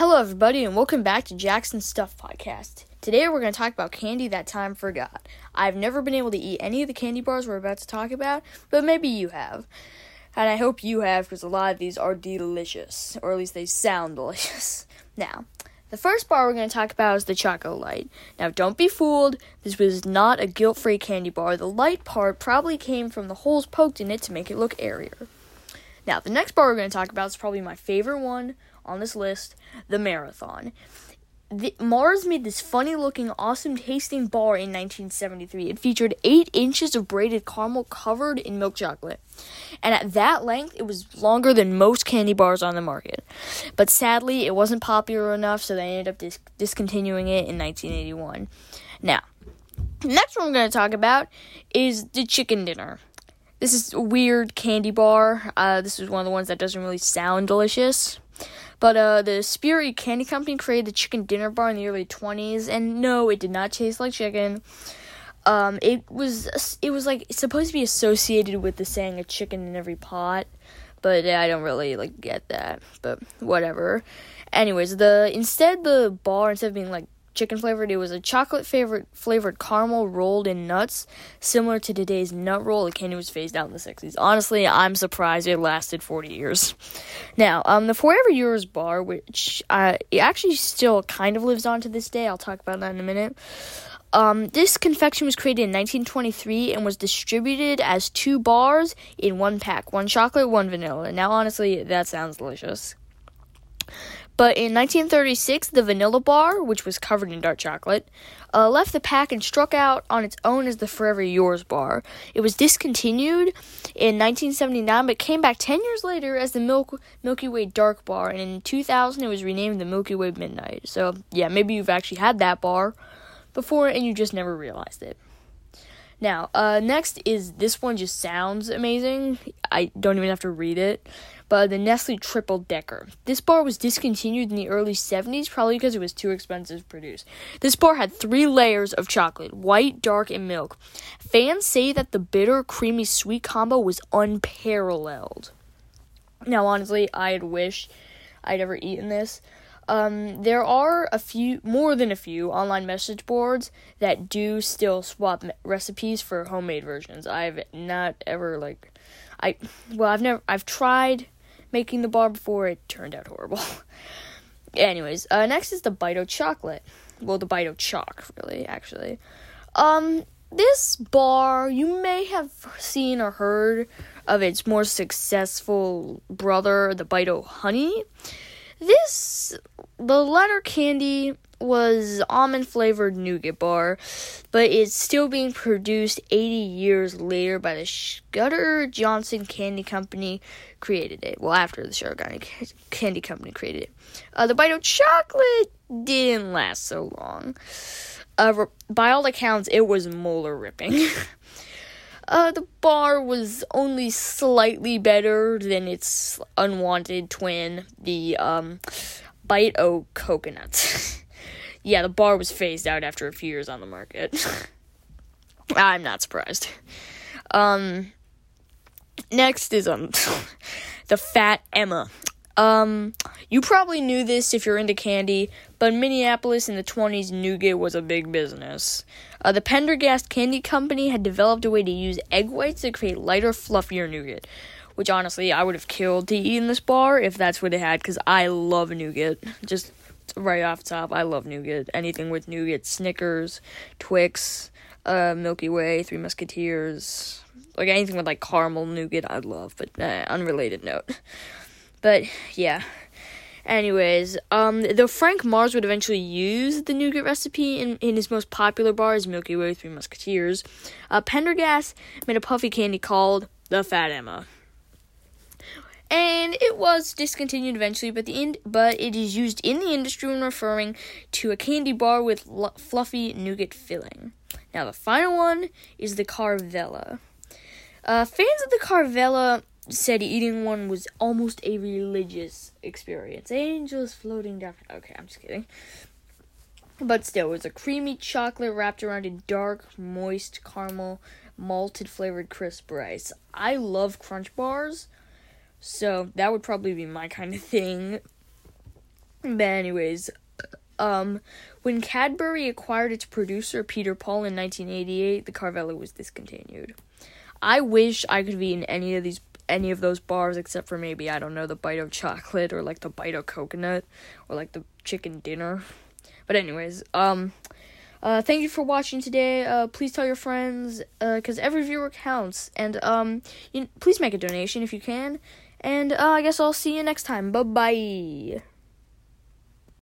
Hello, everybody, and welcome back to Jackson Stuff Podcast. Today, we're going to talk about candy that time forgot. I've never been able to eat any of the candy bars we're about to talk about, but maybe you have. And I hope you have, because a lot of these are delicious, or at least they sound delicious. Now, the first bar we're going to talk about is the Choco Light. Now, don't be fooled, this was not a guilt free candy bar. The light part probably came from the holes poked in it to make it look airier. Now, the next bar we're going to talk about is probably my favorite one on this list the Marathon. The, Mars made this funny looking, awesome tasting bar in 1973. It featured 8 inches of braided caramel covered in milk chocolate. And at that length, it was longer than most candy bars on the market. But sadly, it wasn't popular enough, so they ended up dis- discontinuing it in 1981. Now, next one we're going to talk about is the chicken dinner. This is a weird candy bar. Uh, this is one of the ones that doesn't really sound delicious. But uh, the Sperry Candy Company created the chicken dinner bar in the early 20s, and no, it did not taste like chicken. Um, it was it was like supposed to be associated with the saying "a chicken in every pot," but I don't really like get that. But whatever. Anyways, the instead the bar instead of being like chicken flavored. It was a chocolate flavored flavored caramel rolled in nuts, similar to today's nut roll. The candy was phased out in the 60s. Honestly, I'm surprised it lasted 40 years. Now, um, the Forever Yours bar, which uh, it actually still kind of lives on to this day. I'll talk about that in a minute. Um, this confection was created in 1923 and was distributed as two bars in one pack one chocolate, one vanilla. Now, honestly, that sounds delicious. But in 1936, the vanilla bar, which was covered in dark chocolate, uh, left the pack and struck out on its own as the Forever Yours bar. It was discontinued in 1979, but came back 10 years later as the Milk- Milky Way Dark Bar, and in 2000 it was renamed the Milky Way Midnight. So, yeah, maybe you've actually had that bar before and you just never realized it. Now, uh, next is this one just sounds amazing. I don't even have to read it but the Nestle Triple Decker. This bar was discontinued in the early 70s, probably because it was too expensive to produce. This bar had three layers of chocolate white, dark, and milk. Fans say that the bitter, creamy, sweet combo was unparalleled. Now, honestly, I'd wish I'd ever eaten this. Um, there are a few, more than a few, online message boards that do still swap me- recipes for homemade versions. I've not ever like, I well, I've never, I've tried making the bar before it turned out horrible. Anyways, uh, next is the Bit-O chocolate. Well, the Bit-O chalk, really, actually. Um, this bar, you may have seen or heard of its more successful brother, the Bit-O honey. This, the letter candy was almond flavored nougat bar, but it's still being produced 80 years later by the Schutter-Johnson Candy Company created it. Well, after the Schutter Candy Company created it. Uh, the Bit-O chocolate didn't last so long. Uh, by all accounts, it was molar ripping. uh, the bar was only slightly better than its unwanted twin, the um, Bite O coconut. yeah, the bar was phased out after a few years on the market. I'm not surprised. Um, next is um the Fat Emma. Um, you probably knew this if you're into candy, but in Minneapolis in the 20s, nougat was a big business. Uh, the Pendergast Candy Company had developed a way to use egg whites to create lighter, fluffier nougat, which honestly I would have killed to eat in this bar if that's what it had, because I love nougat. Just right off top, I love nougat. Anything with nougat, Snickers, Twix, uh, Milky Way, Three Musketeers, like anything with like caramel nougat, I'd love. But uh, unrelated note. But yeah. Anyways, um, though Frank Mars would eventually use the nougat recipe in, in his most popular bars, Milky Way, Three Musketeers, uh, Pendergast made a puffy candy called the Fat Emma and it was discontinued eventually but the in- but it is used in the industry when referring to a candy bar with l- fluffy nougat filling. Now the final one is the Caravelle. Uh, fans of the Caravelle said eating one was almost a religious experience. Angels floating down okay i'm just kidding. But still it was a creamy chocolate wrapped around a dark moist caramel malted flavored crisp rice. I love crunch bars so that would probably be my kind of thing. But anyways, um, when Cadbury acquired its producer Peter Paul in 1988, the Caravelle was discontinued. I wish I could be in any of these any of those bars except for maybe I don't know the bite of chocolate or like the bite of coconut or like the chicken dinner. But anyways, um uh, thank you for watching today. Uh, please tell your friends, because uh, every viewer counts. And um, you, please make a donation if you can. And uh, I guess I'll see you next time. Bye bye.